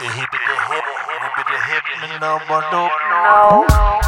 The hip, the hip, the hip, the hip, no, but know.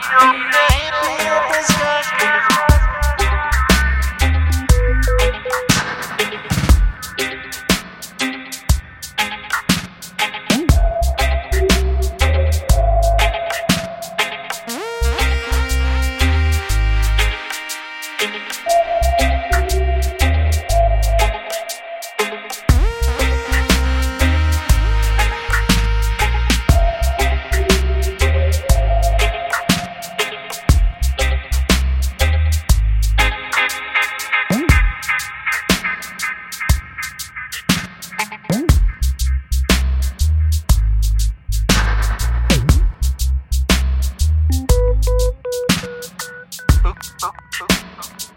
Thank you. Oops.